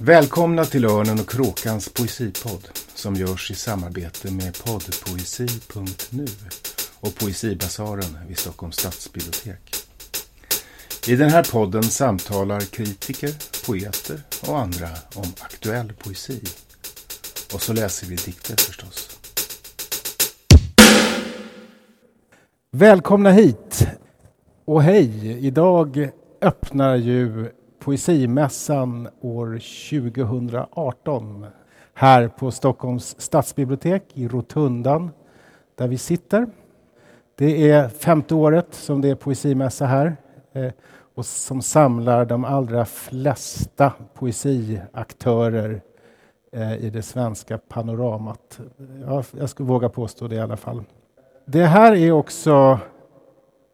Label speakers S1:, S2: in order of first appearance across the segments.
S1: Välkomna till Örnen och Kråkans poesipodd som görs i samarbete med poddpoesi.nu och Poesibasaren vid Stockholms stadsbibliotek. I den här podden samtalar kritiker, poeter och andra om aktuell poesi. Och så läser vi dikter förstås. Välkomna hit! Och hej! Idag öppnar ju Poesimässan år 2018 här på Stockholms stadsbibliotek i Rotundan där vi sitter. Det är femte året som det är poesimässa här eh, och som samlar de allra flesta poesiaktörer eh, i det svenska panoramat. jag skulle våga påstå det i alla fall. Det här är också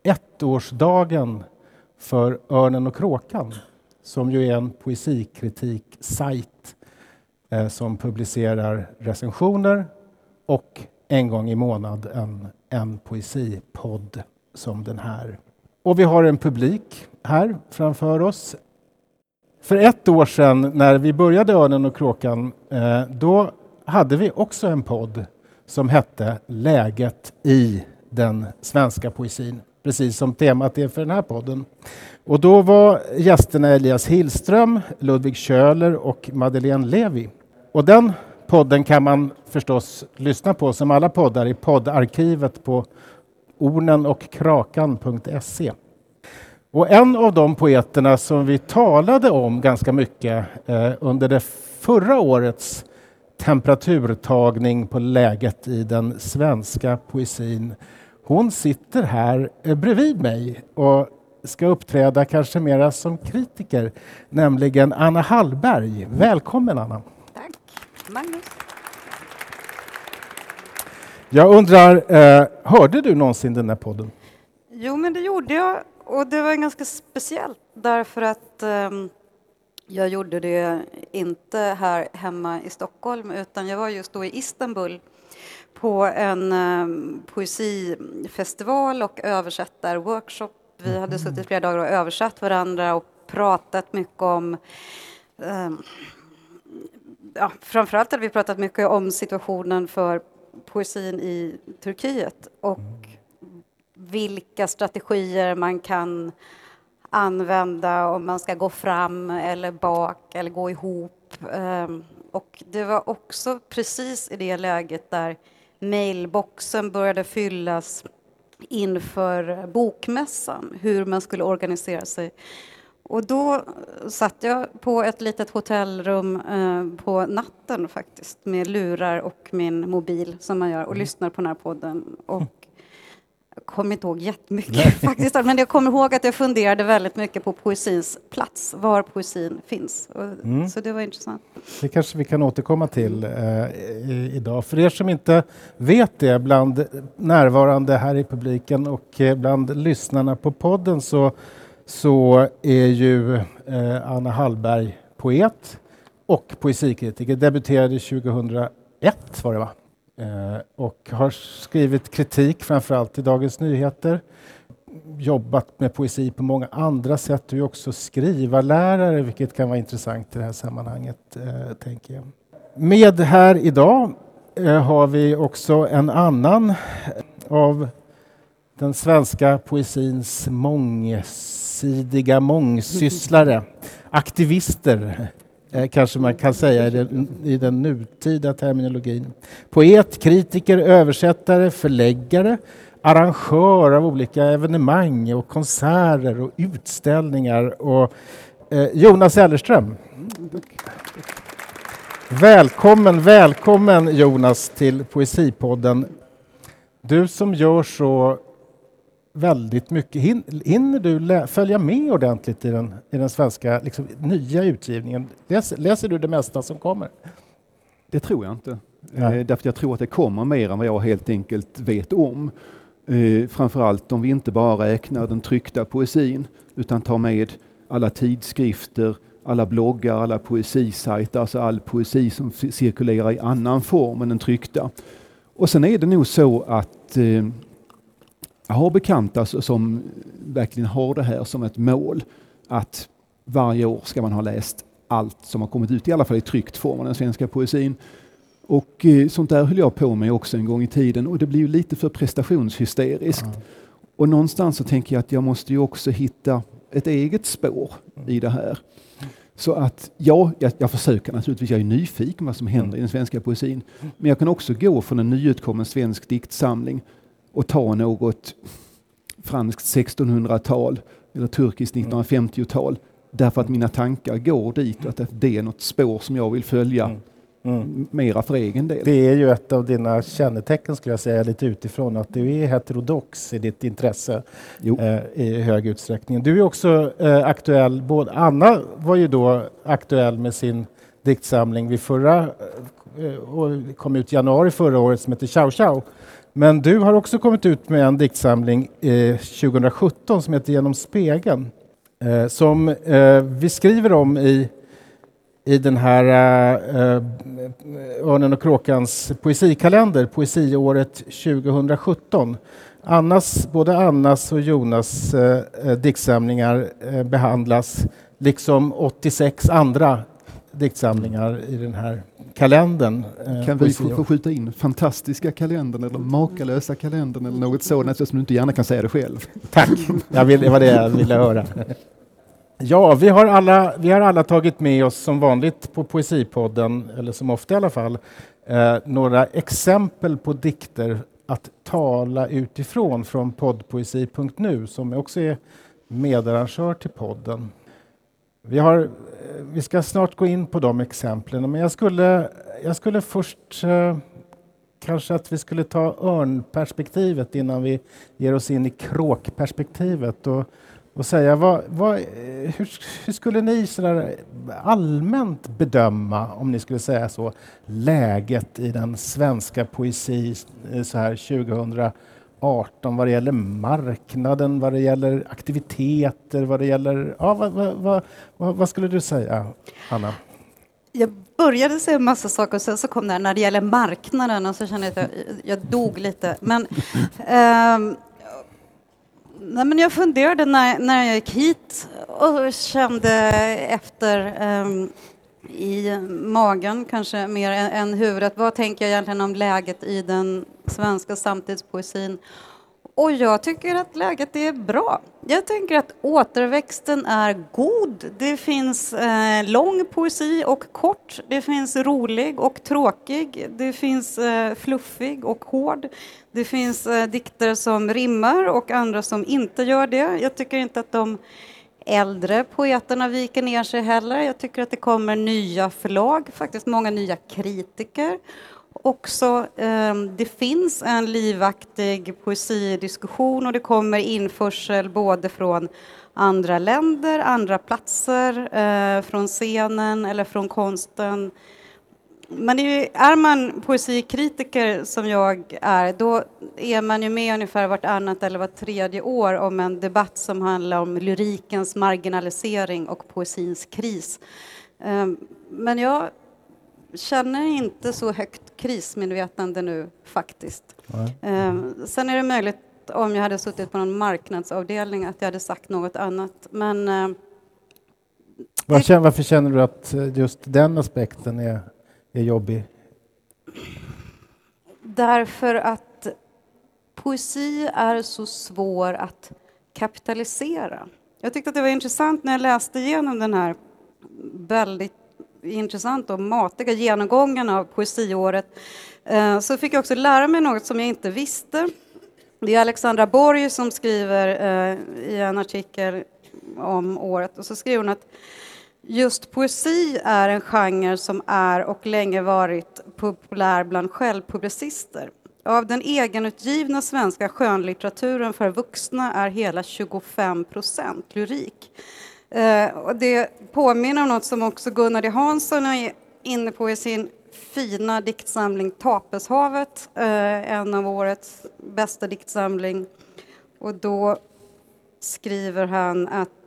S1: ettårsdagen för Örnen och kråkan som ju är en poesikritik-sajt eh, som publicerar recensioner och en gång i månaden en, en poesipodd som den här. Och vi har en publik här framför oss. För ett år sedan när vi började Örnen och kråkan, eh, då hade vi också en podd som hette Läget i den svenska poesin precis som temat är för den här podden. Och då var gästerna Elias Hillström, Ludvig Köhler och Madeleine Levi. Och den podden kan man förstås lyssna på som alla poddar i poddarkivet på ornenochkrakan.se. Och en av de poeterna som vi talade om ganska mycket eh, under det förra årets temperaturtagning på läget i den svenska poesin hon sitter här eh, bredvid mig och ska uppträda kanske mera som kritiker, nämligen Anna Hallberg. Välkommen Anna!
S2: Tack Magnus!
S1: Jag undrar, eh, hörde du någonsin den här podden?
S2: Jo, men det gjorde jag och det var ganska speciellt därför att eh, jag gjorde det inte här hemma i Stockholm utan jag var just då i Istanbul på en um, poesifestival och översättarworkshop. Vi hade suttit flera dagar och översatt varandra och pratat mycket om um, ja, framförallt hade vi pratat mycket om situationen för poesin i Turkiet och vilka strategier man kan använda om man ska gå fram eller bak eller gå ihop. Um, och det var också precis i det läget där mailboxen började fyllas inför bokmässan, hur man skulle organisera sig. Och då satt jag på ett litet hotellrum eh, på natten faktiskt med lurar och min mobil som man gör och mm. lyssnar på den här podden. Och jag kommer inte ihåg jättemycket faktiskt, men jag kommer ihåg att jag funderade väldigt mycket på poesins plats, var poesin finns. Mm. Så det var intressant.
S1: Det kanske vi kan återkomma till eh, idag. För er som inte vet det, bland närvarande här i publiken och eh, bland lyssnarna på podden så, så är ju eh, Anna Hallberg poet och poesikritiker. Debuterade 2001 var det va? Eh, och har skrivit kritik framförallt i Dagens Nyheter. Jobbat med poesi på många andra sätt. Du är också skrivarlärare, vilket kan vara intressant i det här sammanhanget, eh, tänker jag. Med här idag eh, har vi också en annan av den svenska poesins mångsidiga mångsysslare, aktivister, Eh, kanske man kan säga i den, i den nutida terminologin. Poet, kritiker, översättare, förläggare, arrangör av olika evenemang och konserter och utställningar. Och, eh, Jonas Ellerström. Välkommen, välkommen Jonas till Poesipodden. Du som gör så väldigt mycket. Hinner du följa med ordentligt i den, i den svenska liksom, nya utgivningen? Läser, läser du det mesta som kommer?
S3: Det tror jag inte. Eh, därför jag tror att det kommer mer än vad jag helt enkelt vet om. Eh, framförallt om vi inte bara räknar den tryckta poesin utan tar med alla tidskrifter, alla bloggar, alla poesisajter, alltså all poesi som cirkulerar i annan form än den tryckta. Och sen är det nog så att eh, jag har bekanta som verkligen har det här som ett mål att varje år ska man ha läst allt som har kommit ut, i alla fall i tryckt form av den svenska poesin. Och eh, sånt där höll jag på med också en gång i tiden och det blir ju lite för prestationshysteriskt. Mm. Och någonstans så tänker jag att jag måste ju också hitta ett eget spår i det här. Så att ja, jag, jag försöker naturligtvis, jag är nyfiken vad som händer i den svenska poesin. Men jag kan också gå från en nyutkommen svensk diktsamling och ta något franskt 1600-tal eller turkiskt 1950-tal därför att mina tankar går dit och att det är något spår som jag vill följa mm. Mm. mera för egen del.
S1: Det är ju ett av dina kännetecken skulle jag säga lite utifrån att du är heterodox i ditt intresse eh, i hög utsträckning. Du är också eh, aktuell, både, Anna var ju då aktuell med sin diktsamling vid förra, eh, och kom ut i januari förra året som heter Ciao Ciao. Men du har också kommit ut med en diktsamling eh, 2017 som heter Genom spegeln eh, som eh, vi skriver om i i den här eh, eh, Örnen och kråkans poesikalender, poesiåret 2017. Annas, både Annas och Jonas diktsamlingar behandlas, liksom 86 andra diktsamlingar i den här kalendern.
S3: Kan vi få, få skjuta in fantastiska kalendern eller makalösa kalendern eller något sådant som du inte gärna kan säga det själv?
S1: Tack, jag vill, det var det jag ville höra. Ja, vi har, alla, vi har alla tagit med oss som vanligt på Poesipodden, eller som ofta i alla fall, eh, några exempel på dikter att tala utifrån från poddpoesi.nu som också är medarrangör till podden. Vi, har, eh, vi ska snart gå in på de exemplen, men jag skulle, jag skulle först eh, kanske att vi skulle ta örnperspektivet innan vi ger oss in i kråkperspektivet. Och och säga vad, vad, eh, hur, hur, skulle ni sådär allmänt bedöma, om ni skulle säga så, läget i den svenska poesin eh, så här 2000? 18 vad det gäller marknaden, vad det gäller aktiviteter, vad det gäller... Ja, vad, vad, vad, vad skulle du säga, Anna?
S2: Jag började säga en massa saker och sen så kom det här när det gäller marknaden och så kände jag att jag, jag dog lite. Men eh, Nej, men jag funderade när, när jag gick hit och kände efter eh, i magen, kanske mer än, än huvudet. Vad tänker jag egentligen om läget i den svenska samtidspoesin? Och jag tycker att läget är bra. Jag tänker att återväxten är god. Det finns eh, lång poesi och kort. Det finns rolig och tråkig. Det finns eh, fluffig och hård. Det finns eh, dikter som rimmar och andra som inte gör det. Jag tycker inte att de äldre poeterna viker ner sig heller. Jag tycker att det kommer nya förlag, faktiskt många nya kritiker också, eh, det finns en livaktig poesidiskussion och det kommer införsel både från andra länder, andra platser, eh, från scenen eller från konsten. Men är, är man poesikritiker som jag är, då är man ju med ungefär vartannat eller vart tredje år om en debatt som handlar om lyrikens marginalisering och poesins kris. Eh, men jag känner inte så högt krismedvetande nu faktiskt. Eh, sen är det möjligt om jag hade suttit på någon marknadsavdelning att jag hade sagt något annat. Men, eh,
S1: varför, varför känner du att just den aspekten är, är jobbig?
S2: Därför att poesi är så svår att kapitalisera. Jag tyckte att det var intressant när jag läste igenom den här väldigt intressant och matiga genomgången av poesiåret eh, så fick jag också lära mig något som jag inte visste. Det är Alexandra Borg som skriver eh, i en artikel om året och så skriver hon att just poesi är en genre som är och länge varit populär bland självpublicister. Av den egenutgivna svenska skönlitteraturen för vuxna är hela 25 procent lyrik. Eh, och det påminner om något som också Gunnar D Hansson är inne på i sin fina diktsamling Tapeshavet, eh, en av årets bästa diktsamling. Och då skriver han att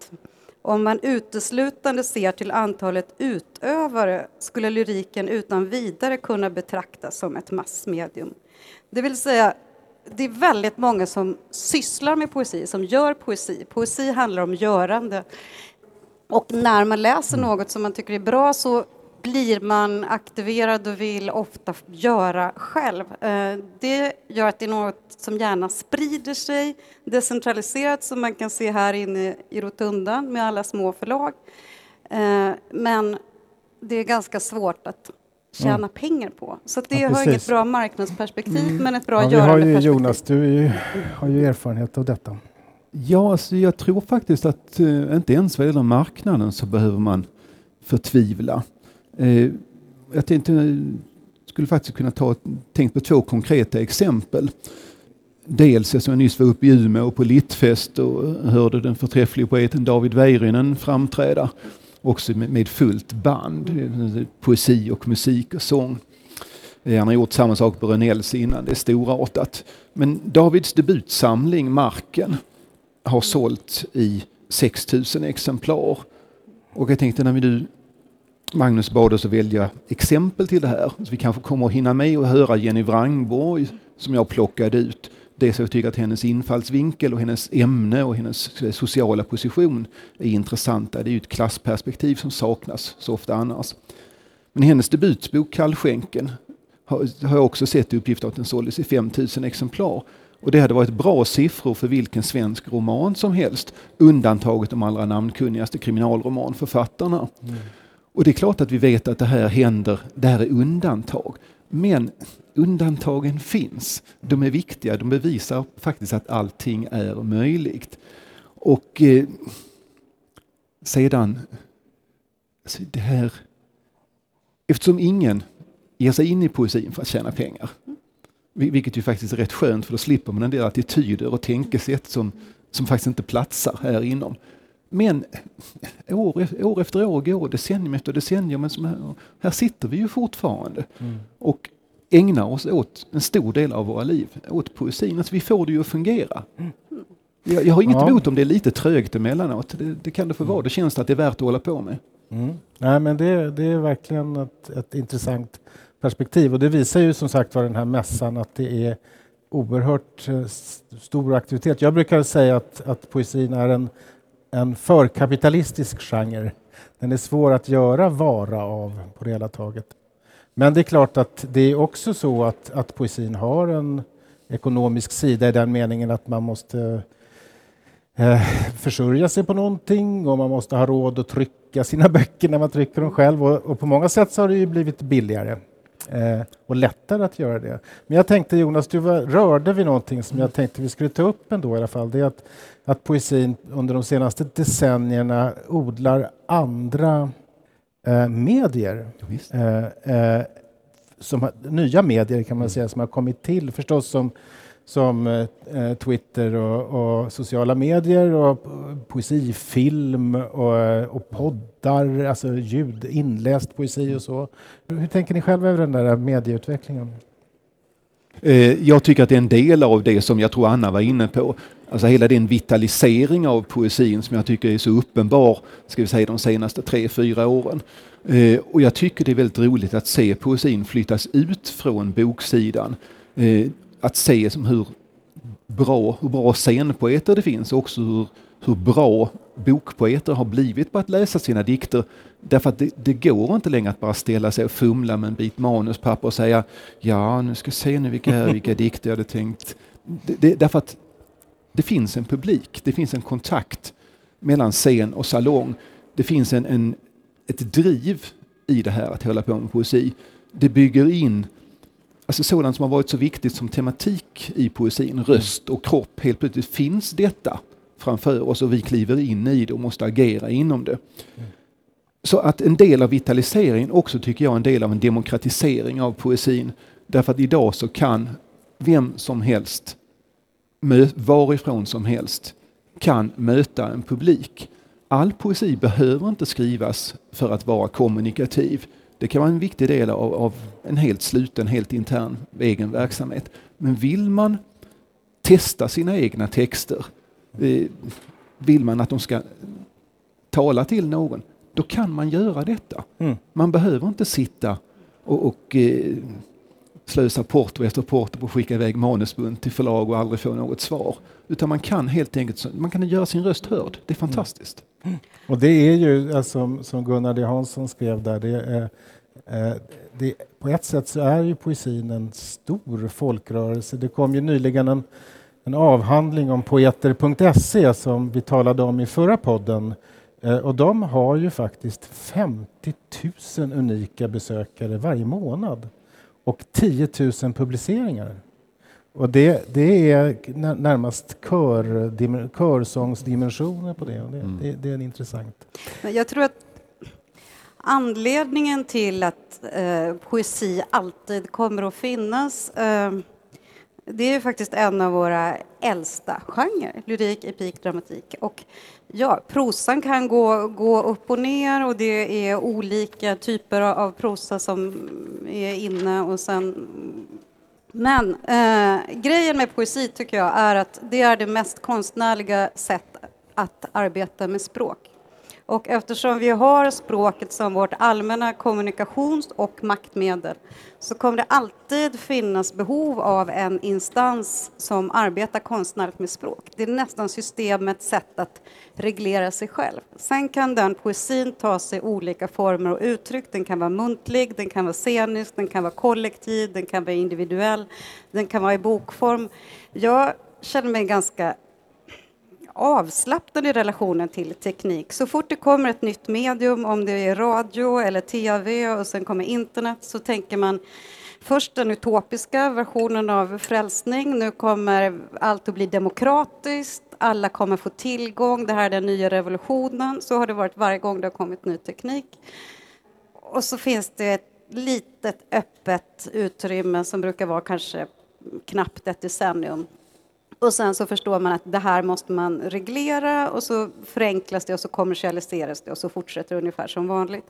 S2: om man uteslutande ser till antalet utövare skulle lyriken utan vidare kunna betraktas som ett massmedium. Det vill säga, det är väldigt många som sysslar med poesi, som gör poesi. Poesi handlar om görande. Och när man läser något som man tycker är bra så blir man aktiverad och vill ofta göra själv. Eh, det gör att det är något som gärna sprider sig decentraliserat som man kan se här inne i rotundan med alla små förlag. Eh, men det är ganska svårt att tjäna mm. pengar på. Så det ja, har inget bra marknadsperspektiv mm. men ett bra ja,
S1: görandeperspektiv. Jonas, du har ju erfarenhet av detta.
S3: Ja, alltså jag tror faktiskt att uh, inte ens vad gäller marknaden så behöver man förtvivla. Eh, jag tänkte, eh, skulle faktiskt kunna ta tänkt på två konkreta exempel. Dels som jag nyss var uppe i Umeå på Littfest och hörde den förträfflige poeten David Väyrynen framträda också med fullt band, eh, poesi och musik och sång. Han har gjort samma sak på Rönnells innan, det är storartat. Men Davids debutsamling Marken har sålt i 6000 exemplar. Och jag tänkte när vi nu Magnus bad oss att välja exempel till det här, så vi kanske kommer att hinna med att höra Jenny Wrangborg som jag plockade ut det som jag tycker att hennes infallsvinkel och hennes ämne och hennes eh, sociala position är intressanta. Det är ju ett klassperspektiv som saknas så ofta annars. Men hennes debutbok Kallskänken har, har jag också sett uppgift att den såldes i 5000 exemplar. Och det hade varit bra siffror för vilken svensk roman som helst, undantaget de allra namnkunnigaste kriminalromanförfattarna. Mm. Och det är klart att vi vet att det här händer, det här är undantag. Men undantagen finns. De är viktiga, de bevisar faktiskt att allting är möjligt. Och eh, sedan, alltså det här, eftersom ingen ger sig in i poesin för att tjäna pengar, vilket ju faktiskt är rätt skönt för då slipper man en del attityder och tänkesätt som, som faktiskt inte platsar här inom. Men år, år efter år går, decennium efter decennium, men här, här, sitter vi ju fortfarande. Mm. Och ägnar oss åt en stor del av våra liv, åt poesin. Alltså vi får det ju att fungera. Mm. Jag, jag har inget ja. emot om det är lite trögt emellanåt. Det, det kan det få vara. Det känns att det är värt att hålla på med.
S1: Mm. Nej, men det, det är verkligen ett, ett, intressant perspektiv och det visar ju som sagt var den här mässan att det är oerhört eh, stor aktivitet. Jag brukar säga att, att poesin är en, en förkapitalistisk genre. Den är svår att göra vara av på det hela taget. Men det är klart att det är också så att, att poesin har en ekonomisk sida i den meningen att man måste eh, försörja sig på någonting och man måste ha råd att trycka sina böcker när man trycker dem själv. Och, och på många sätt så har det ju blivit billigare eh, och lättare att göra det. Men jag tänkte Jonas, du var, rörde vid någonting som jag tänkte vi skulle ta upp ändå i alla fall. Det är att, att poesin under de senaste decennierna odlar andra eh, medier. Eh, eh, som, nya medier kan man mm. säga som har kommit till förstås som, som eh, eh, Twitter och, och, sociala medier och poesifilm och, eh, och poddar, alltså ljud, inläst poesi och så. Hur tänker ni själva över den där medieutvecklingen?
S3: Eh, jag tycker att det är en del av det som jag tror Anna var inne på. Alltså hela den vitalisering av poesin som jag tycker är så uppenbar, ska vi säga de senaste tre, fyra åren. Och jag tycker det är väldigt roligt att se poesin flyttas ut från boksidan. Att se som hur bra, hur bra scenpoeter det finns och också hur, hur bra bokpoeter har blivit på att läsa sina dikter. Därför att det, det, går inte längre att bara ställa sig och fumla med en bit manuspapper och säga ja, nu ska jag se nu vilka, vilka dikter jag hade tänkt. Det, det, därför att det finns en publik, det finns en kontakt mellan scen och salong. Det finns en, en, ett driv i det här att hålla på med poesi. Det bygger in alltså sådant som har varit så viktigt som tematik i poesin, röst och kropp. Helt plötsligt finns detta framför oss och vi kliver in i det och måste agera inom det. Så att en del av vitaliseringen också tycker jag är en del av en demokratisering av poesin. Därför att idag så kan vem som helst, varifrån som helst, kan möta en publik. All poesi behöver inte skrivas för att vara kommunikativ. Det kan vara en viktig del av, av en helt sluten, helt intern egen verksamhet. Men vill man testa sina egna texter, eh, vill man att de ska tala till någon, då kan man göra detta. Mm. Man behöver inte sitta och, och eh, slösa porto efter porto på att skicka iväg manusbunt till förlag och aldrig få något svar. Utan man kan helt enkelt man kan göra sin röst hörd. Det är fantastiskt.
S1: Och det är ju, alltså, som Gunnar D Hansson skrev där, det är, eh, det, på ett sätt så är ju poesin en stor folkrörelse. Det kom ju nyligen en, en avhandling om poeter.se som vi talade om i förra podden. Eh, och de har ju faktiskt 50 000 unika besökare varje månad och 10 000 publiceringar. Och det, det är närmast kör, körsångsdimensioner på det. Det, mm. det, det, är intressant.
S2: Jag tror att anledningen till att eh, poesi alltid kommer att finnas eh, det är faktiskt en av våra äldsta genrer, lyrik, epik, dramatik. Och ja, prosan kan gå, gå upp och ner och det är olika typer av prosa som är inne och sen men eh, grejen med poesi tycker jag är att det är det mest konstnärliga sätt att arbeta med språk. Och eftersom vi har språket som vårt allmänna kommunikations och maktmedel så kommer det alltid finnas behov av en instans som arbetar konstnärligt med språk. Det är nästan systemets sätt att reglera sig själv. Sen kan den poesin ta sig olika former och uttryck. Den kan vara muntlig, den kan vara scenisk, den kan vara kollektiv, den kan vara individuell, den kan vara i bokform. Jag känner mig ganska avslappnad i relationen till teknik. Så fort det kommer ett nytt medium, om det är radio eller tv och sen kommer internet, så tänker man först den utopiska versionen av frälsning. Nu kommer allt att bli demokratiskt, alla kommer få tillgång, det här är den nya revolutionen. Så har det varit varje gång det har kommit ny teknik. Och så finns det ett litet öppet utrymme som brukar vara kanske knappt ett decennium och sen så förstår man att det här måste man reglera och så förenklas det och så kommersialiseras det och så fortsätter det ungefär som vanligt.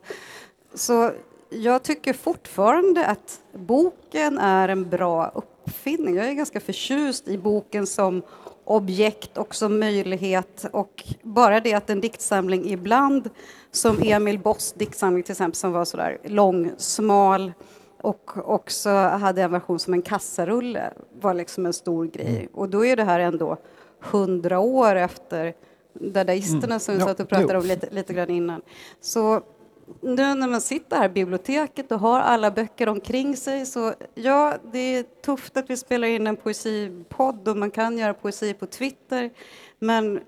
S2: Så jag tycker fortfarande att boken är en bra uppfinning. Jag är ganska förtjust i boken som objekt och som möjlighet och bara det att en diktsamling ibland, som Emil Boss diktsamling till exempel, som var sådär lång, smal, och också hade en version som en kassarulle var liksom en stor grej. Mm. Och då är det här ändå hundra år efter dadaisterna mm. som vi satt och pratade om lite, lite grann innan. Så nu när man sitter här i biblioteket och har alla böcker omkring sig så ja, det är tufft att vi spelar in en poesipodd och man kan göra poesi på Twitter. Men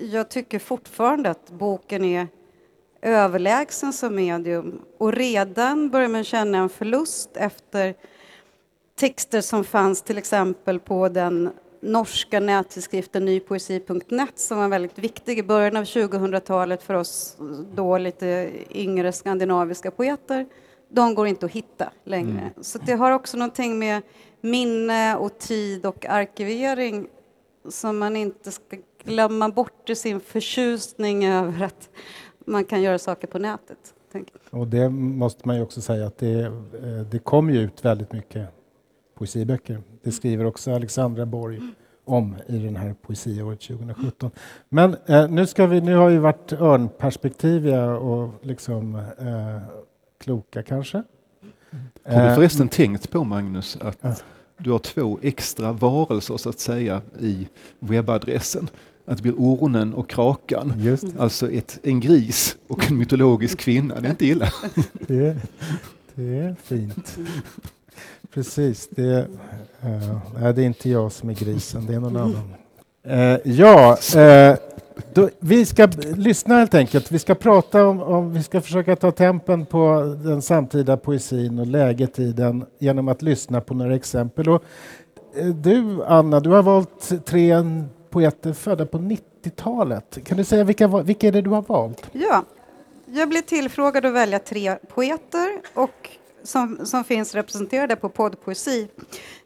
S2: jag tycker fortfarande att boken är överlägsen som medium och redan börjar man känna en förlust efter texter som fanns till exempel på den norska nättidskriften nypoesi.net som var väldigt viktig i början av 2000-talet för oss då lite yngre skandinaviska poeter. De går inte att hitta längre. Mm. Så det har också någonting med minne och tid och arkivering som man inte ska glömma bort i sin förtjusning över att man kan göra saker på nätet.
S1: Och det måste man ju också säga att det, eh, det kommer ju ut väldigt mycket poesiböcker. Det skriver också Alexandra Borg om i den här poesiåret 2017. Men eh, nu, ska vi, nu har vi varit örnperspektiviga och liksom eh, kloka kanske.
S3: Har du förresten eh, tänkt på Magnus att du har två extra varelser så att säga i webbadressen? Att det blir ornen och krakan. Just. Alltså ett, en gris och en mytologisk kvinna, det är inte illa.
S1: Det, det är fint. Precis, det, uh, det är inte jag som är grisen, det är någon annan. Uh, ja, uh, då, vi ska lyssna helt enkelt. Vi ska prata om, om, vi ska försöka ta tempen på den samtida poesin och läget i den genom att lyssna på några exempel. Och, du, Anna, du har valt tre poeter födda på 90-talet. Kan du säga vilka, vilka är det du har valt?
S2: Ja, jag blev tillfrågad att välja tre poeter och som, som finns representerade på poddpoesi.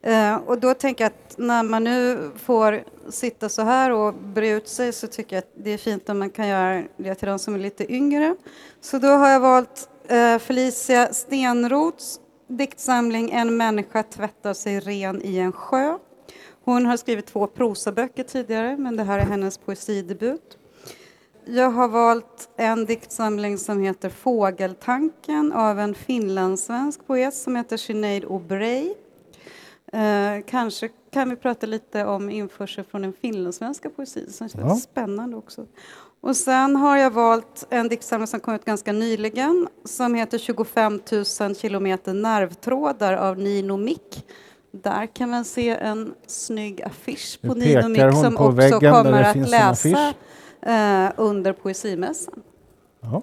S2: Eh, och då tänker jag att när man nu får sitta så här och bre ut sig så tycker jag att det är fint om man kan göra det till de som är lite yngre. Så då har jag valt eh, Felicia Stenroths diktsamling En människa tvättar sig ren i en sjö hon har skrivit två prosaböcker tidigare, men det här är hennes poesidebut. Jag har valt en diktsamling som heter Fågeltanken av en finlandssvensk poet som heter Sinead O'Bray. Eh, kanske kan vi prata lite om införsel från den finlandssvenska poesin som känns ja. spännande också. Och sen har jag valt en diktsamling som kom ut ganska nyligen som heter 25 000 kilometer nervtrådar av Nino Mick. Där kan man se en snygg affisch på
S1: hon
S2: som
S1: på
S2: också kommer att läsa eh, under poesimässan.
S1: Ja.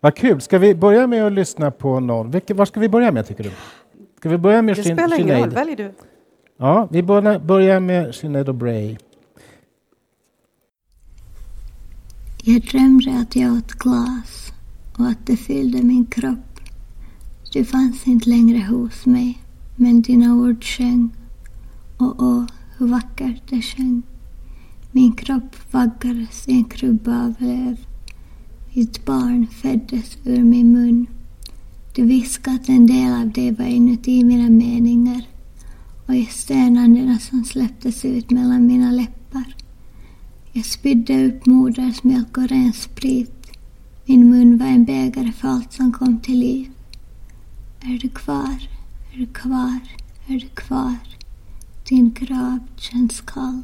S1: Vad kul. Ska vi börja med att lyssna på någon? Vilke, var ska vi börja med tycker du? Ska vi börja med
S2: Det
S1: Shin-
S2: spelar ingen roll,
S1: Sinead?
S2: välj du.
S1: Ja, vi börjar, med Sinead O'Bray.
S4: Jag drömde att jag åt glas och att det fyllde min kropp. Du fanns inte längre hos mig, men dina ord sjöng. Och åh, hur vackert det sjöng. Min kropp vaggades i en krubba av löv. Ett barn föddes ur min mun. Du viskade att en del av det var inuti mina meningar och i stönandena som släpptes ut mellan mina läppar. Jag spydde upp modersmjölk och ren sprit. Min mun var en bägare för allt som kom till liv. Är du kvar? Är du kvar? Är du kvar? Din grav känns kall.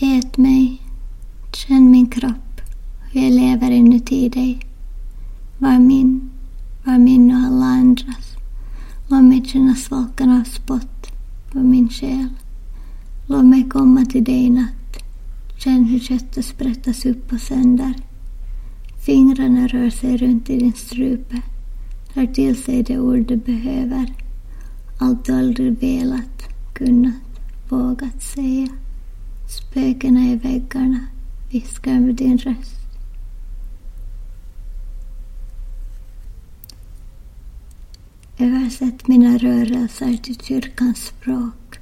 S4: Ät mig, känn min kropp, hur jag lever inuti dig. Var min, var min och alla andras. Låt mig känna svalkan av spott på min själ. Låt mig komma till dig i natt. Känn hur köttet sprättas upp och sänder. Fingrarna rör sig runt i din strupe. Tar till sig de ord du behöver. Allt du aldrig velat, kunnat, vågat säga. Spökena i väggarna viskar med din röst. Översätt mina rörelser till kyrkans språk.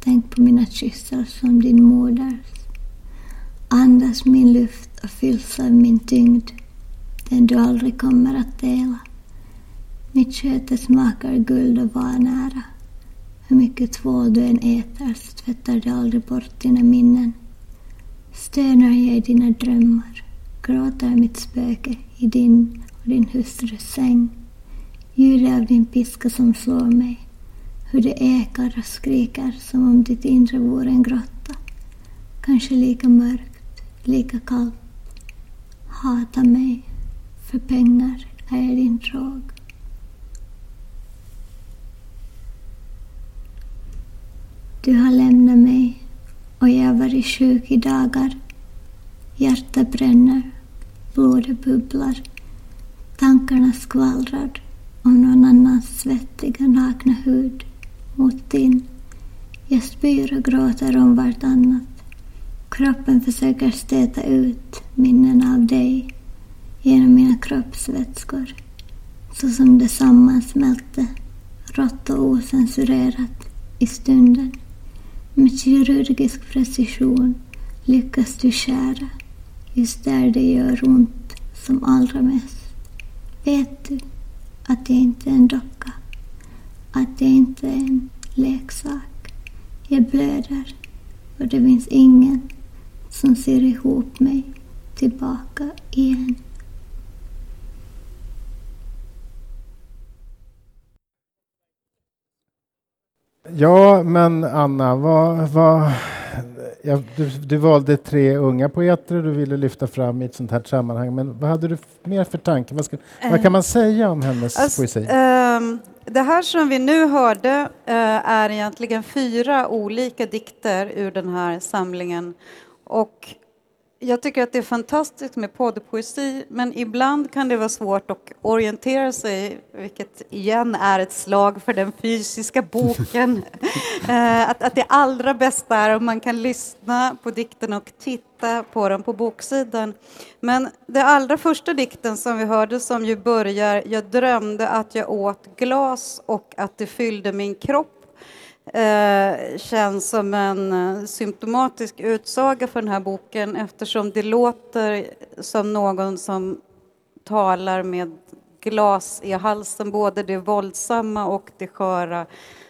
S4: Tänk på mina kyssar som din moders. Andas min luft och fylls av min tyngd, den du aldrig kommer att dela. Mitt sköte smakar guld och vanära. Hur mycket tvål du än äter så tvättar det aldrig bort dina minnen. Stönar jag i dina drömmar, gråter mitt spöke i din och din hustrus säng. Ljudet av din piska som slår mig, hur det ekar och skriker som om ditt inre vore en grotta. Kanske lika mörk lika kallt. Hata mig, för pengar är din drog. Du har lämnat mig och jag har varit sjuk i dagar. Hjärtat bränner, blodet bubblar, tankarna skvallrar om någon annans svettiga nakna hud mot din. Jag spyr och gråter om vartannat. Kroppen försöker stöta ut minnen av dig genom mina kroppsvätskor så som det sammansmälte, rått och osensurerat i stunden. Med kirurgisk precision lyckas du skära just där det gör ont som allra mest. Vet du att jag inte är en docka? Att jag inte är en leksak? Jag blöder och det finns ingen som ser ihop mig tillbaka igen.
S1: Ja, men Anna, vad, vad, ja, du, du valde tre unga poeter du ville lyfta fram i ett sånt här sammanhang. Men vad hade du mer för tanke? Vad, ska, vad kan man säga om hennes
S2: Alltså,
S1: poesi?
S2: ehm, det här som vi nu hörde eh, är egentligen fyra olika dikter ur den här samlingen. Och jag tycker att det är fantastiskt med poddpoesi, men ibland kan det vara svårt att orientera sig, vilket igen är ett slag för den fysiska boken. Eh, att, att det allra bästa är om man kan lyssna på dikten och titta på dem på boksidan. Men det allra första dikten som vi hörde som ju börjar Jag drömde att jag åt glas och att det fyllde min kropp eh, känns som en eh, symptomatisk utsaga för den här boken eftersom det låter som någon som talar med glas i halsen, både det våldsamma och det sköra,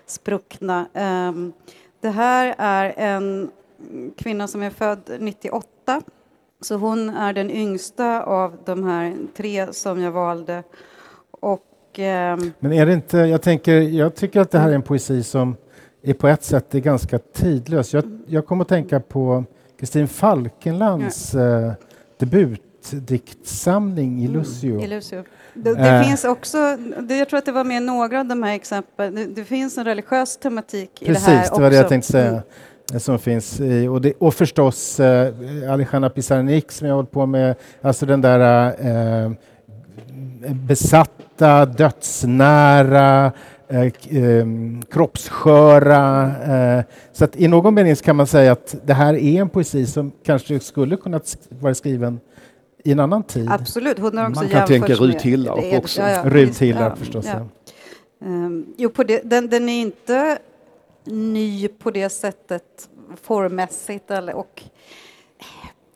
S2: spruckna. Ehm, det här är en kvinna som är född 98, så hon är den yngsta av de här tre som jag valde. Och ehm,
S1: Men är det inte, jag tänker, jag tycker att det här är en poesi som är på ett sätt är ganska tidlös. Jag, jag kommer att tänka på Kristin Falkenlands eh, debutdiktsamling Illusio.
S2: Illusio. Det, det
S1: Eh.
S2: finns också, det, jag tror att det var med några av de här exemplen, det, det finns en religiös tematik i
S1: Precis,
S2: det här
S1: det
S2: också.
S1: var det jag tänkte säga.
S2: Mm.
S1: eh, Som finns i, och, det, och förstås eh, Alejandra Pizarnik som jag har hållit på med, alltså den där eh, besatta, dödsnära, eh, k- eh, kroppssköra. Eh, så att i någon mening kan man säga att det här är en poesi som kanske skulle kunna vara skriven i en annan tid.
S2: Absolut, hon har också
S3: Man kan tänka
S2: jämförts
S3: Rut
S2: med-
S3: Hillarp
S2: det är-
S3: också.
S1: Rut
S2: visst,
S1: Hillarp förstås.
S2: ja.
S1: Ja.
S2: Ehm, jo, på det, den, den är inte ny på det sättet formmässigt. Eller, och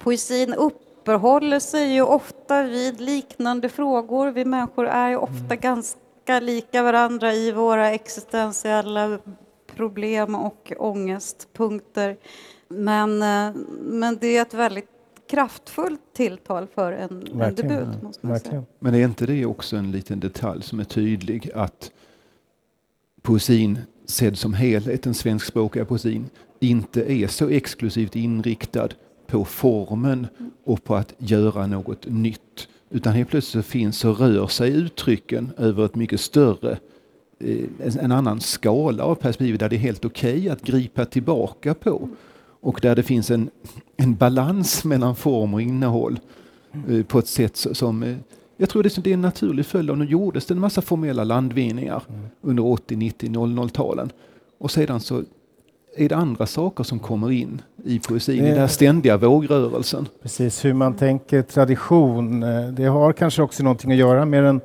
S2: poesin uppehåller sig ju ofta vid liknande frågor. Vi människor är ju ofta
S1: Mm.
S2: ganska lika varandra i våra existentiella problem och ångestpunkter. Men, eh, men det är ett väldigt kraftfullt tilltal för en, en debut. Måste man säga.
S3: Men är inte det också en liten detalj som är tydlig att poesin sedd som helhet, den svenskspråkiga poesin, inte är så exklusivt inriktad på formen och på att göra något nytt. Utan helt plötsligt så finns och rör sig uttrycken över ett mycket större, eh, en- annan skala av perspektiv där det är helt okej att gripa tillbaka på. Och där det finns en, en balans mellan form och innehåll eh, på ett sätt som eh, jag tror det är som- det är en naturlig följd av nu gjordes det en massa formella landvinningar under 80, 90, 00-talen. Och sedan så är det andra saker som kommer in i poesin, i den här ständiga vågrörelsen.
S1: Precis, hur man tänker tradition. eh, Det har kanske också någonting att göra med den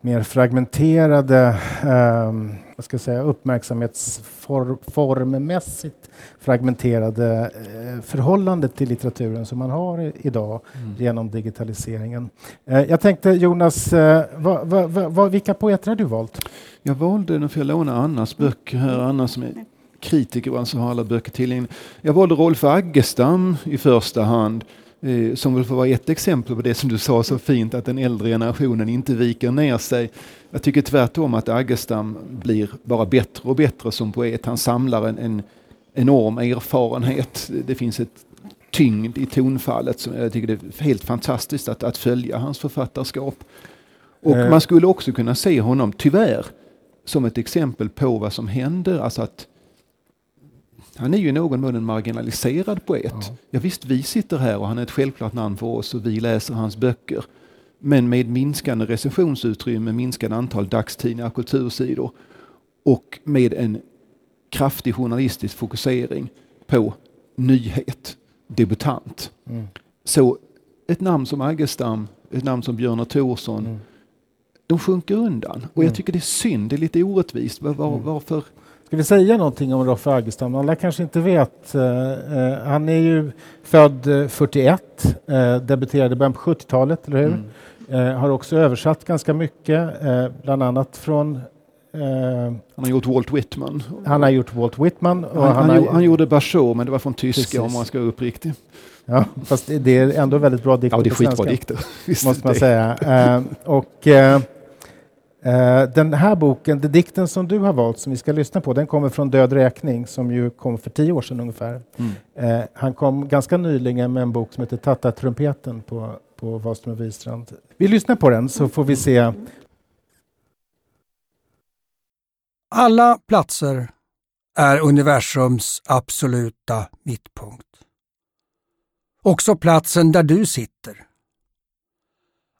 S1: mer fragmenterade, ehm, vad ska jag säga, uppmärksamhetsformmässigt fragmenterade eh, förhållandet till litteraturen som man har i, idag genom digitaliseringen. Eh, jag tänkte Jonas, vad, vad, vad, vad, vilka poeter har du valt?
S3: Jag valde, nu får jag låna Annas böcker här, Anna som är kritiker alltså har alla böcker tillgängliga. Jag valde Rolf Aggestam i första hand, eh, som väl får vara ett exempel på det som du sa så fint, att den äldre generationen inte viker ner sig. Jag tycker tvärtom att Aggestam blir bara bättre och bättre som poet. Han samlar en, en enorm erfarenhet. Det finns ett tyngd i tonfallet som jag tycker det är helt fantastiskt att, att följa hans författarskap. Och
S1: Eh.
S3: man skulle också kunna se honom, tyvärr, som ett exempel på vad som händer. Alltså att han är ju i någon mån en marginaliserad poet. Ja. ja visst, vi sitter här och han är ett självklart namn för oss och vi läser hans böcker. Men med minskande recensionsutrymme, minskande antal dagstidningar, kultursidor och med en kraftig journalistisk fokusering på nyhet, debutant. Mm. Så ett namn som Aggestam, ett namn som Björn Thorsson, mm. de sjunker undan. Och jag tycker det är synd, det är lite orättvist. Var, var, varför?
S1: Ska vi säga någonting om Roffe Aggestam? Alla kanske inte vet. Uh, uh, han är ju född uh, 41, debuterade i början på 70-talet, eller hur? Mm. har också översatt ganska mycket, bland annat från
S3: han har gjort Walt Whitman.
S1: Han har gjort Walt Whitman.
S3: Och han, han, han, han gjorde Bachot, men det var från tyska Precis. om man ska vara uppriktig.
S1: Ja, fast det är ändå väldigt bra dikter
S3: Ja, det är skitbra dikter.
S1: Måste man det. säga. Och den här boken, den dikten som du har valt, som vi ska lyssna på, den kommer från Död räkning, som ju kom för tio år sedan ungefär. Mm. han kom ganska nyligen med en bok som heter Tattartrumpeten på, på Wahlström och Wistrand. Vi lyssnar på den så får vi se
S5: alla platser är universums absoluta mittpunkt. Också platsen där du sitter.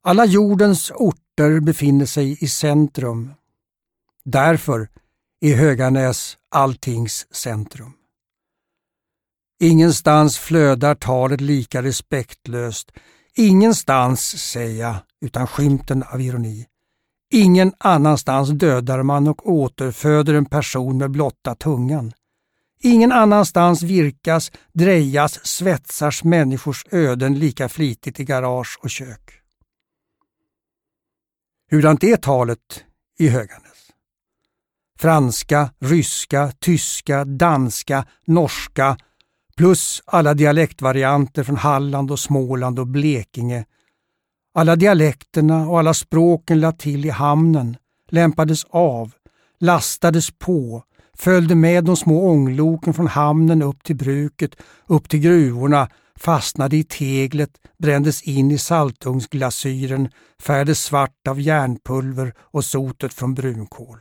S5: Alla jordens orter befinner sig i centrum. Därför är Höganäs alltings centrum. Ingenstans flödar talet lika respektlöst. Ingenstans, säger jag, utan skymten av ironi. Ingen annanstans dödar man och återföder en person med blotta tungan. Ingen annanstans virkas, drejas, svetsas människors öden lika flitigt i garage och kök. Hurdant är talet i Höganäs? Franska, ryska, tyska, danska, norska plus alla dialektvarianter från Halland och Småland och Blekinge alla dialekterna och alla språken lade till i hamnen lämpades av, lastades på, följde med de små ångloken från hamnen upp till bruket, upp till gruvorna, fastnade i teglet, brändes in i saltugnsglasyren, färgades svart av järnpulver och sotet från brunkol.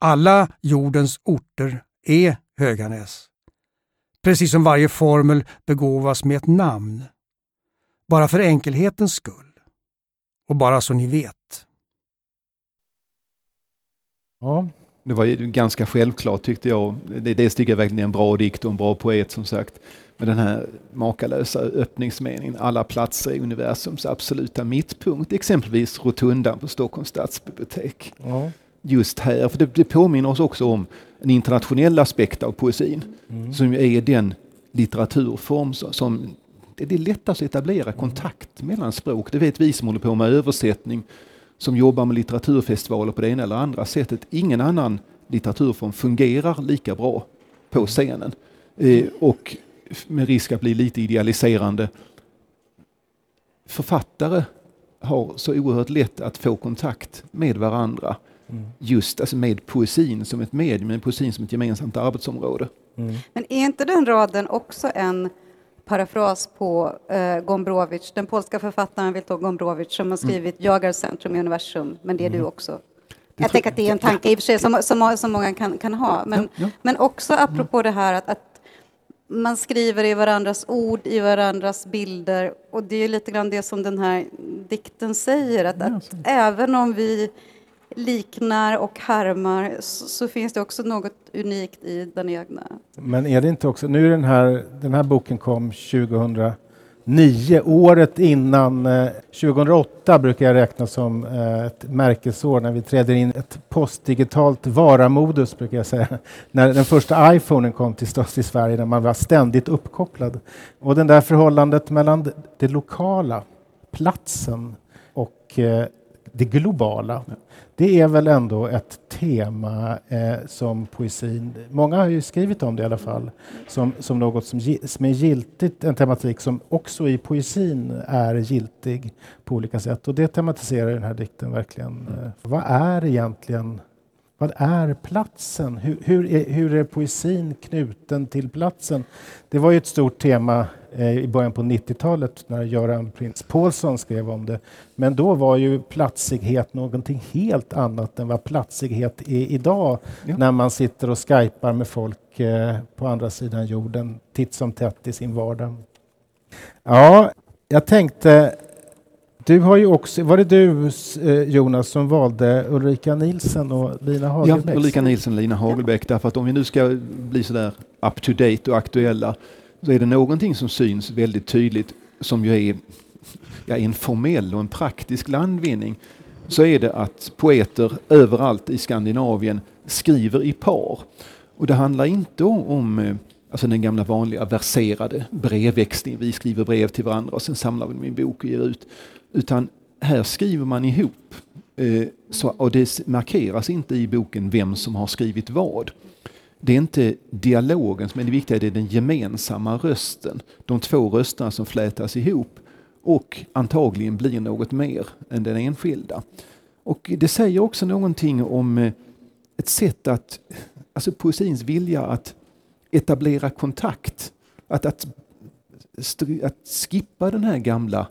S5: Alla jordens orter är Höganäs. Precis som varje formel begåvas med ett namn. Bara för enkelhetens skull. Och bara så ni vet.
S3: Ja. Det var ju ganska självklart tyckte jag. Det, det tycker jag verkligen är en bra dikt och en bra poet som sagt. Med den här makalösa öppningsmeningen. Alla platser är universums absoluta mittpunkt. Exempelvis rotundan på Stockholms stadsbibliotek. Ja. Just här, för det, det påminner oss också om en internationell aspekt av poesin. Mm. Som är den litteraturform som det är lättast att etablera kontakt mellan språk. Det vet vi som håller på med översättning, som jobbar med litteraturfestivaler på det ena eller andra sättet. Ingen annan litteraturform fungerar lika bra på scenen. Eh, och med risk att bli lite idealiserande. Författare har så oerhört lätt att få kontakt med varandra. Mm. Just alltså med poesin som ett medium, med poesin som ett gemensamt arbetsområde.
S2: Mm. Men är inte den raden också en parafras på eh, Gombrowicz, den polska författaren Witold Gombrowicz som har mm. skrivit mm. Jag är centrum i universum, men det är mm. du också. Det jag tänker att det är en tanke i och för sig som, som, som många kan, kan ha, men, ja, ja. men också apropå det här att, att man skriver i varandras ord, i varandras bilder och det är lite grann det som den här dikten säger, att, att även om vi liknar och härmar så, så, finns det också något unikt i den egna.
S1: Men är det inte också, nu är den här, den här boken kom 2009, året innan, eh, 2008 brukar jag räkna som eh, ett märkesår när vi träder in ett postdigitalt varamodus brukar jag säga. När den första iPhonen kom till, till Sverige, när man var ständigt uppkopplad. Och det där förhållandet mellan det lokala, platsen och eh, det globala. Det är väl ändå ett tema eh, som poesin, många har ju skrivit om det i alla fall, som, som något som, som är giltigt, en tematik som också i poesin är giltig på olika sätt. Och det tematiserar den här dikten verkligen. Eh, vad är egentligen vad är platsen? Hur, hur, är, hur är poesin knuten till platsen? Det var ju ett stort tema eh, i början på 90-talet när Göran Prins Paulsson skrev om det. Men då var ju platsighet någonting helt annat än vad platsighet är idag ja. när man sitter och skypar med folk eh, på andra sidan jorden titt som tätt i sin vardag. Ja, jag tänkte du har ju också, var det du eh, Jonas som valde Ulrika Nielsen och Lina Hagelbäck?
S3: Ja, Ulrika Nielsen och Lina Hagelbäck. Ja. Därför att om vi nu ska bli sådär up to date och aktuella så är det någonting som syns väldigt tydligt som ju är ja, en formell och en praktisk landvinning så är det att poeter överallt i Skandinavien skriver i par. Och det handlar inte om eh, alltså den gamla vanliga verserade brevväxlingen. Vi skriver brev till varandra och sen samlar vi min bok och ger ut. Utan här skriver man ihop eh, så, och det markeras inte i boken vem som har skrivit vad. Det är inte dialogen som är det viktiga, det är den gemensamma rösten. De två rösterna som flätas ihop och antagligen blir något mer än den enskilda. Och det säger också någonting om eh, ett sätt att, alltså poesins vilja att etablera kontakt. Att, att, att skippa den här gamla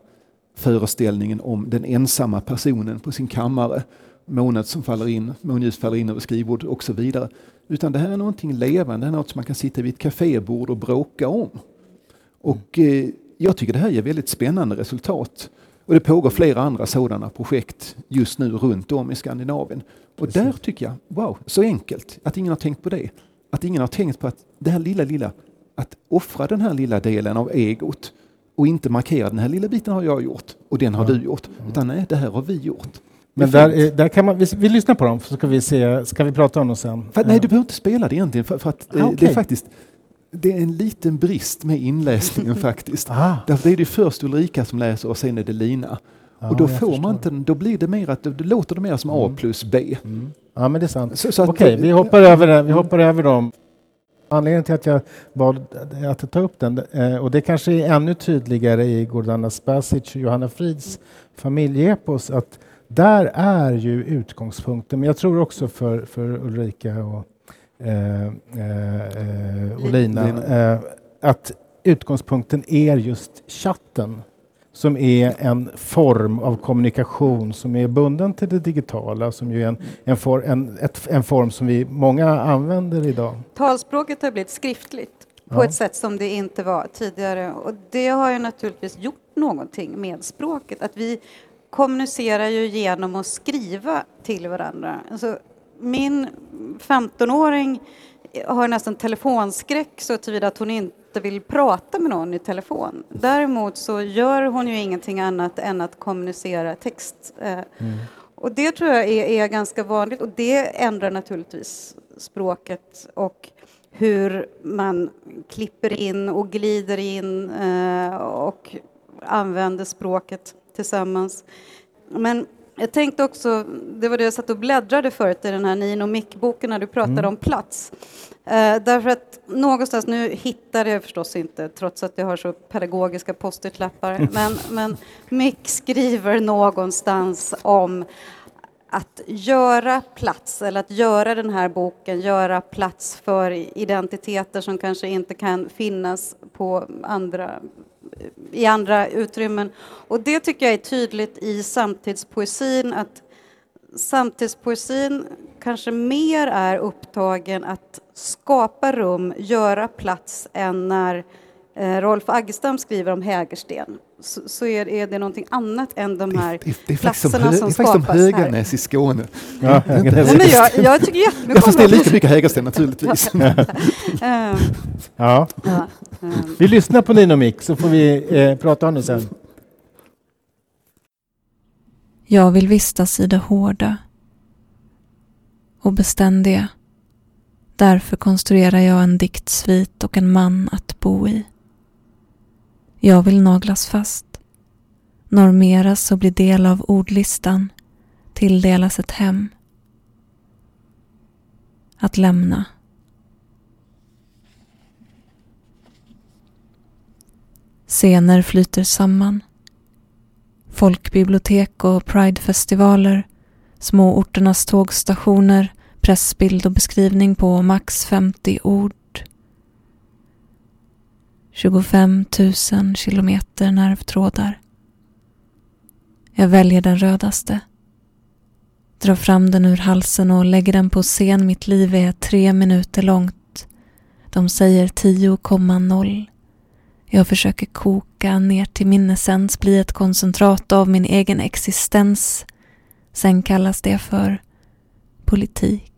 S3: föreställningen om den ensamma personen på sin kammare. Månad som faller in, månljus faller in över skrivbord och så vidare. Utan det här är någonting levande, det är något som man kan sitta vid ett kafébord och bråka om. Och eh, jag tycker det här ger väldigt spännande resultat. Och det pågår flera andra sådana projekt just nu runt om i Skandinavien. Och där tycker jag, wow, så enkelt att ingen har tänkt på det. Att ingen har tänkt på att det här lilla, lilla, att offra den här lilla delen av egot och inte markera den här lilla biten har jag gjort och den har ja. du gjort. Utan nej, det här har vi gjort.
S1: Men där, är, där kan man, vi, vi lyssnar på dem så ska vi se, ska vi prata om dem sen?
S3: För, nej, du behöver inte spela det egentligen för, för att ah, okay. det är faktiskt det är en liten brist med inläsningen faktiskt. Ah. Därför är det först Ulrika som läser och sen är det Lina. Ah, och då får man inte, då blir det mer att det låter det mer som A mm. plus B.
S1: Mm. Ja men det är sant. Okej, okay, vi hoppar över. Vi hoppar över dem. Anledningen till att jag bad att ta upp den, eh, och det kanske är ännu tydligare i Gordana Spasic och Johanna Frids familjeepos, att där är ju utgångspunkten, men jag tror också för, för Ulrika och eh, eh, och Lina, eh, att utgångspunkten är just chatten som är en form av kommunikation som är bunden till det digitala, som ju är en, en, for, en, ett, en form som vi många använder idag.
S2: Talspråket har blivit skriftligt på
S1: Ja.
S2: ett sätt som det inte var tidigare och det har ju naturligtvis gjort någonting med språket. Att vi kommunicerar ju genom att skriva till varandra. Alltså, min 15-åring har nästan telefonskräck så tillvida att hon inte vill prata med någon i telefon. Däremot så gör hon ju ingenting annat än att kommunicera text. Eh, Och det tror jag är, är ganska vanligt och det ändrar naturligtvis språket och hur man klipper in och glider in eh, och använder språket tillsammans. Men jag tänkte också, det var det jag satt och bläddrade förut i den här Nino Mick-boken när du pratade om plats. Eh, därför att någonstans, nu hittar jag förstås inte trots att jag har så pedagogiska post-it-lappar, men, men Mick skriver någonstans om att göra plats, eller att göra den här boken, göra plats för identiteter som kanske inte kan finnas på andra, i andra utrymmen. Och det tycker jag är tydligt i samtidspoesin, att samtidspoesin kanske mer är upptagen att skapa rum, göra plats, än när eh, Rolf Aggestam skriver om Hägersten. Så, så är, är det någonting annat än de här
S3: Det, det är faktiskt som,
S2: platserna
S3: hö,
S2: som
S3: det är faktiskt som
S2: skapas här.
S3: Höganäs i Skåne.
S1: Ja,
S2: Nej, men jag, jag tycker
S3: Ja,
S2: jättemycket
S3: fast
S2: om
S3: det är
S2: det.
S3: lika mycket Hägersten naturligtvis.
S1: Ja.
S2: ja, ehm.
S1: Vi lyssnar på Nino Mick så får vi eh, prata om det sen.
S6: Jag vill vistas i det hårda och beständiga. Därför konstruerar jag en diktsvit och en man att bo i. Jag vill naglas fast, normeras och bli del av ordlistan, tilldelas ett hem. Att lämna. Scener flyter samman. Folkbibliotek och pridefestivaler, småorternas tågstationer, pressbild och beskrivning på max 50 ord. 25 000 kilometer nervtrådar. Jag väljer den rödaste. Drar fram den ur halsen och lägger den på scen. Mitt liv är tre minuter långt. De säger 10,0. Jag försöker koka ner till minnesens, bli ett koncentrat av min egen existens. Sen kallas det för politik.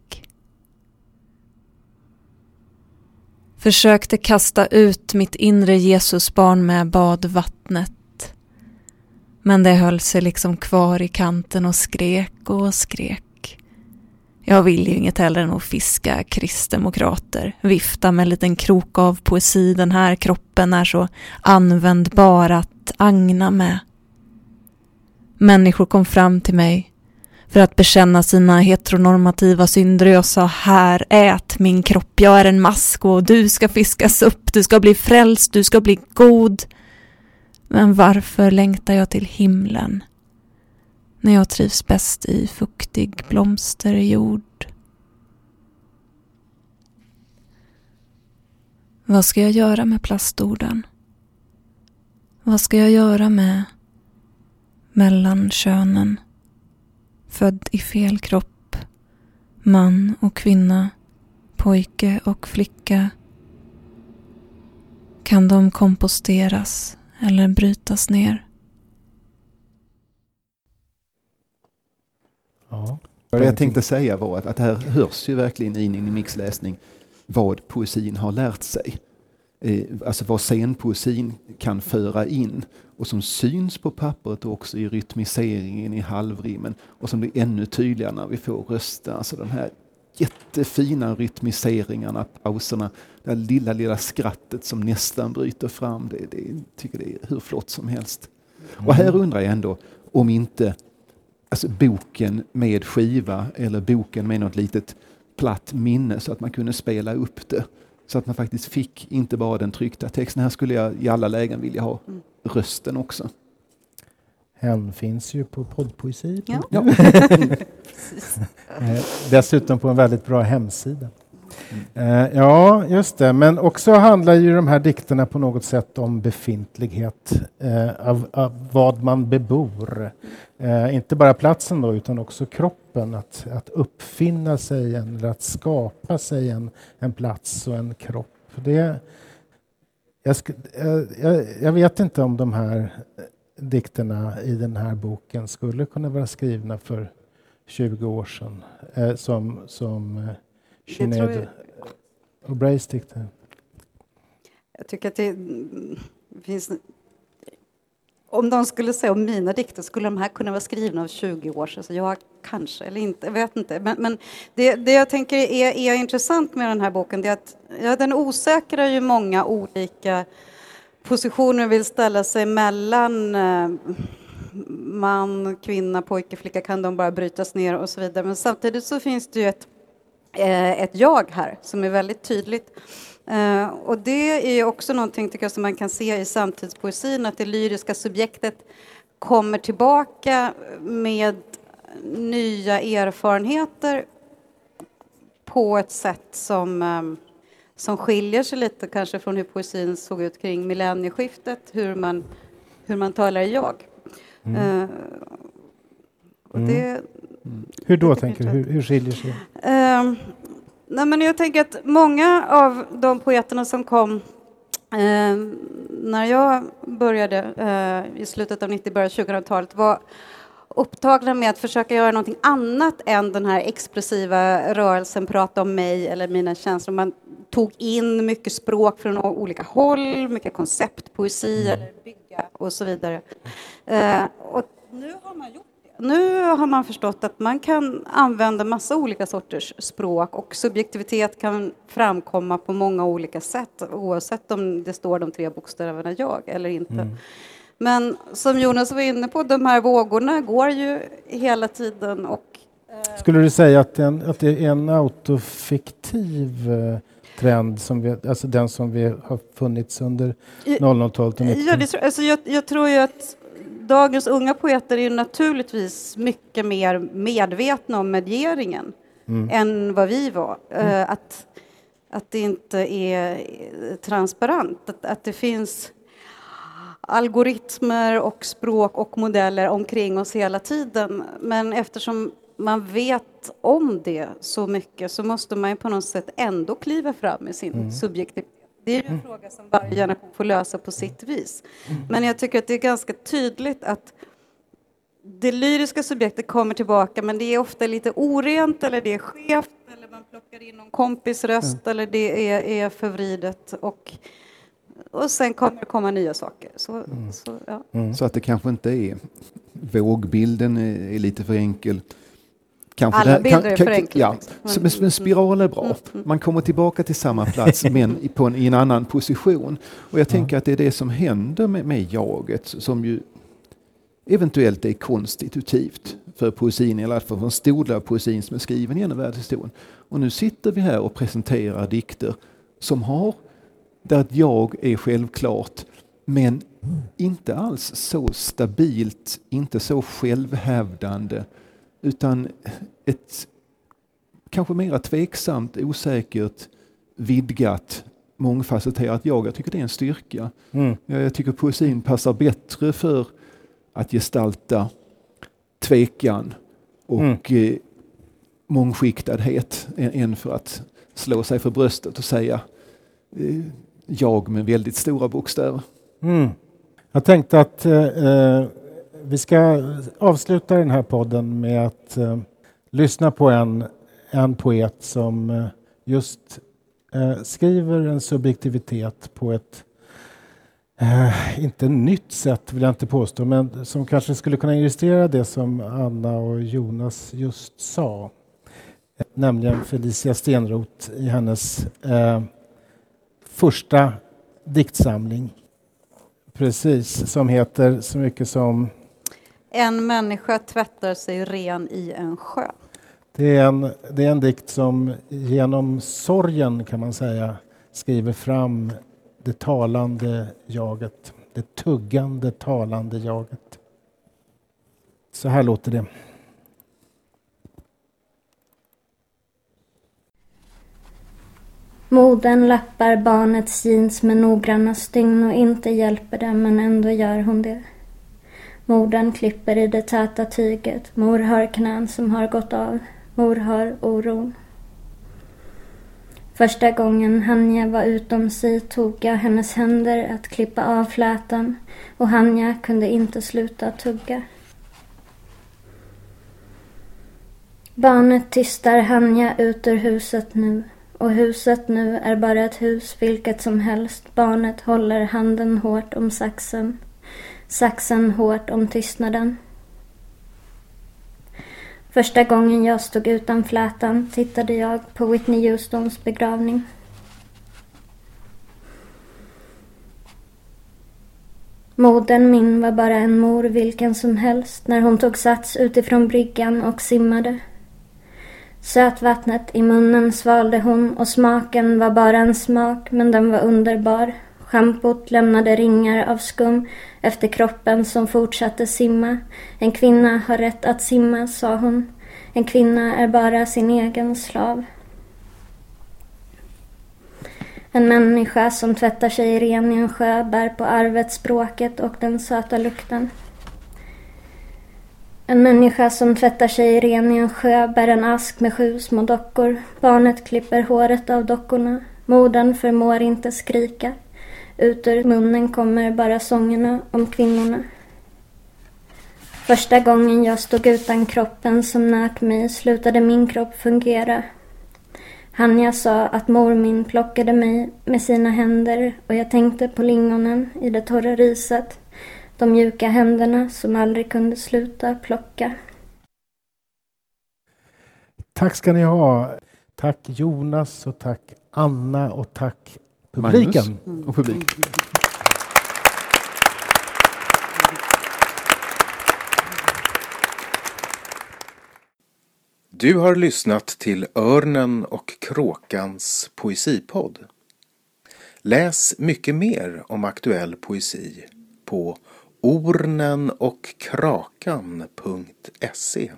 S6: Försökte kasta ut mitt inre Jesusbarn med badvattnet. Men det höll sig liksom kvar i kanten och skrek och skrek. Jag vill ju inget hellre än att fiska kristdemokrater, vifta med en liten krok av poesi. Den här kroppen är så användbar att agna med. Människor kom fram till mig för att bekänna sina heteronormativa synder jag sa här, ät min kropp, jag är en mask och du ska fiskas upp, du ska bli frälst, du ska bli god. Men varför längtar jag till himlen? när jag trivs bäst i fuktig blomsterjord. Vad ska jag göra med plastorden? Vad ska jag göra med mellankönen? Född i fel kropp, man och kvinna, pojke och flicka. Kan de komposteras eller brytas ner?
S1: Ja.
S3: Vad jag tänkte säga var att, att det här hörs ju verkligen in i Mix läsning vad poesin har lärt sig. Eh, alltså vad scenpoesin kan föra in och som syns på pappret också i rytmiseringen i halvrimmen och som blir ännu tydligare när vi får röster. Alltså de här jättefina rytmiseringarna, pauserna, det här lilla, lilla skrattet som nästan bryter fram. Det, det tycker det är hur flott som helst. Och här undrar jag ändå om inte alltså boken med skiva eller boken med något litet platt minne så att man kunde spela upp det. Så att man faktiskt fick inte bara den tryckta texten. Här skulle jag i alla lägen vilja ha rösten också.
S1: Hen finns ju på poddpoesi.
S2: Ja.
S3: Ja.
S1: Eh, Dessutom på en väldigt bra hemsida. Eh, Ja, just det. Men också handlar ju de här dikterna på något sätt om befintlighet eh, av, av vad man bebor. Eh, inte bara platsen då, utan också kroppen. Att, att uppfinna sig en, eller att skapa sig en, en plats och en kropp. Det, jag, sk, eh, jag, jag vet inte om de här eh, dikterna i den här boken skulle kunna vara skrivna för 20 år sedan eh, som, som eh, Sinéad
S2: jag-
S1: O'Brays dikter.
S2: Jag tycker att det finns... Om de skulle säga om mina dikter, skulle de här kunna vara skrivna av 20 år sedan? Så ja, kanske, eller inte, jag vet inte. Men, men det, det jag tänker är, är intressant med den här boken, det är att ja, den osäkrar ju många olika positioner vill ställa sig mellan eh, man, kvinna, pojke, flicka, kan de bara brytas ner och så vidare. Men samtidigt så finns det ju ett, ett jag här som är väldigt tydligt. Eh, och det är också någonting tycker jag, som man kan se i samtidspoesin, att det lyriska subjektet kommer tillbaka med nya erfarenheter på ett sätt som, eh, som skiljer sig lite kanske från hur poesin såg ut kring millennieskiftet, hur man, hur man talar i jag.
S1: Mm.
S2: Eh, och det,
S1: Hur då, tänker du? Hur, hur skiljer sig?
S2: Eh, nej men jag tänker att många av de poeterna som kom eh, när jag började eh, i slutet av 90 början av 2000-talet var upptagna med att försöka göra någonting annat än den här expressiva rörelsen, prata om mig eller mina känslor. Man tog in mycket språk från olika håll, mycket konceptpoesi eller bygga och så vidare. Eh, och nu har man gjort. Nu har man förstått att man kan använda massa olika sorters språk och subjektivitet kan framkomma på många olika sätt oavsett om det står de tre bokstäverna jag eller inte. Men som Jonas var inne på, de här vågorna går ju hela tiden och
S1: Skulle du säga att, en, att det är en autofiktiv eh, trend, som vi, alltså den som vi har funnits under
S2: I-
S1: 00-talet och 90
S2: Ja, det, alltså jag, jag tror ju att dagens unga poeter är naturligtvis mycket mer medvetna om medieringen än vad vi var. Eh, att, att det inte är transparent, att, att det finns algoritmer och språk och modeller omkring oss hela tiden. Men eftersom man vet om det så mycket så måste man ju på något sätt ändå kliva fram med sin subjektivitet. Det är en fråga som varje generation får lösa på sitt vis. Men jag tycker att det är ganska tydligt att det lyriska subjektet kommer tillbaka men det är ofta lite orent eller det är skevt eller man plockar in någon kompis röst eller det är, är förvridet och, och sen kommer det komma nya saker. Så, så, ja.
S3: Så att det kanske inte är vågbilden är, är lite för enkel. Kanske
S2: Alla bilder är för enkla,
S3: Ja,
S2: liksom.
S3: så- men, men spiral är bra. Man kommer tillbaka till samma plats men i- på en, i en annan position. Och jag tänker att det är det som händer med, med jaget som ju eventuellt är konstitutivt för poesin, eller för en stor del av poesin som är skriven genom världshistorien. Och nu sitter vi här och presenterar dikter som har, där ett jag är självklart, men inte alls så stabilt, inte så självhävdande, utan ett kanske mera tveksamt, osäkert, vidgat, mångfacetterat jag. Jag tycker det är en styrka.
S1: Mm.
S3: Ja, Jag tycker poesin passar bättre för att gestalta tvekan och eh, mångskiktadhet än, än för att slå sig för bröstet och säga eh, jag med väldigt stora bokstäver.
S1: Mm. Jag tänkte att eh, eh, vi ska avsluta den här podden med att eh, lyssna på en, en poet som eh, just eh, skriver en subjektivitet på ett eh, inte nytt sätt vill jag inte påstå, men som kanske skulle kunna illustrera det som Anna och Jonas just sa. Eh, Nämligen Felicia Stenroth i hennes eh, första diktsamling Precis, som heter så mycket som...
S2: En människa tvättar sig ren i en sjö.
S1: Det är en, det är en dikt som genom sorgen kan man säga skriver fram det talande jaget. Det tuggande talande jaget. Så här låter det.
S7: Modern lappar barnets jeans med noggranna stygn och inte hjälper det, men ändå gör hon det. Modern klipper i det täta tyget. Mor har knän som har gått av. Mor har oron. Första gången Hanja var utom sig tog jag hennes händer att klippa av flätan och Hanja kunde inte sluta tugga. Barnet tystar Hanja ut ur huset nu och huset nu är bara ett hus vilket som helst. Barnet håller handen hårt om saxen, saxen hårt om tystnaden. Första gången jag stod utan flätan tittade jag på Whitney Houstons begravning. Modern min var bara en mor vilken som helst när hon tog sats utifrån bryggan och simmade. Sötvattnet i munnen svalde hon och smaken var bara en smak men den var underbar. Schampot lämnade ringar av skum efter kroppen som fortsatte simma. En kvinna har rätt att simma, sa hon. En kvinna är bara sin egen slav. En människa som tvättar sig ren i en sjö bär på arvet språket och den söta lukten. En människa som tvättar sig ren i en sjö bär en ask med sju små dockor. Barnet klipper håret av dockorna. Modern förmår inte skrika. Ut ur munnen kommer bara sångerna om kvinnorna. Första gången jag stod utan kroppen som närt mig slutade min kropp fungera. Hanja sa att mor min plockade mig med sina händer och jag tänkte på lingonen i det torra riset. De mjuka händerna som aldrig kunde sluta plocka.
S1: Tack ska ni ha. Tack Jonas och tack Anna och tack publiken.
S3: Magnus och publik.
S8: Du har lyssnat till Örnen och kråkans poesipodd. Läs mycket mer om aktuell poesi på ornenochkrakan.se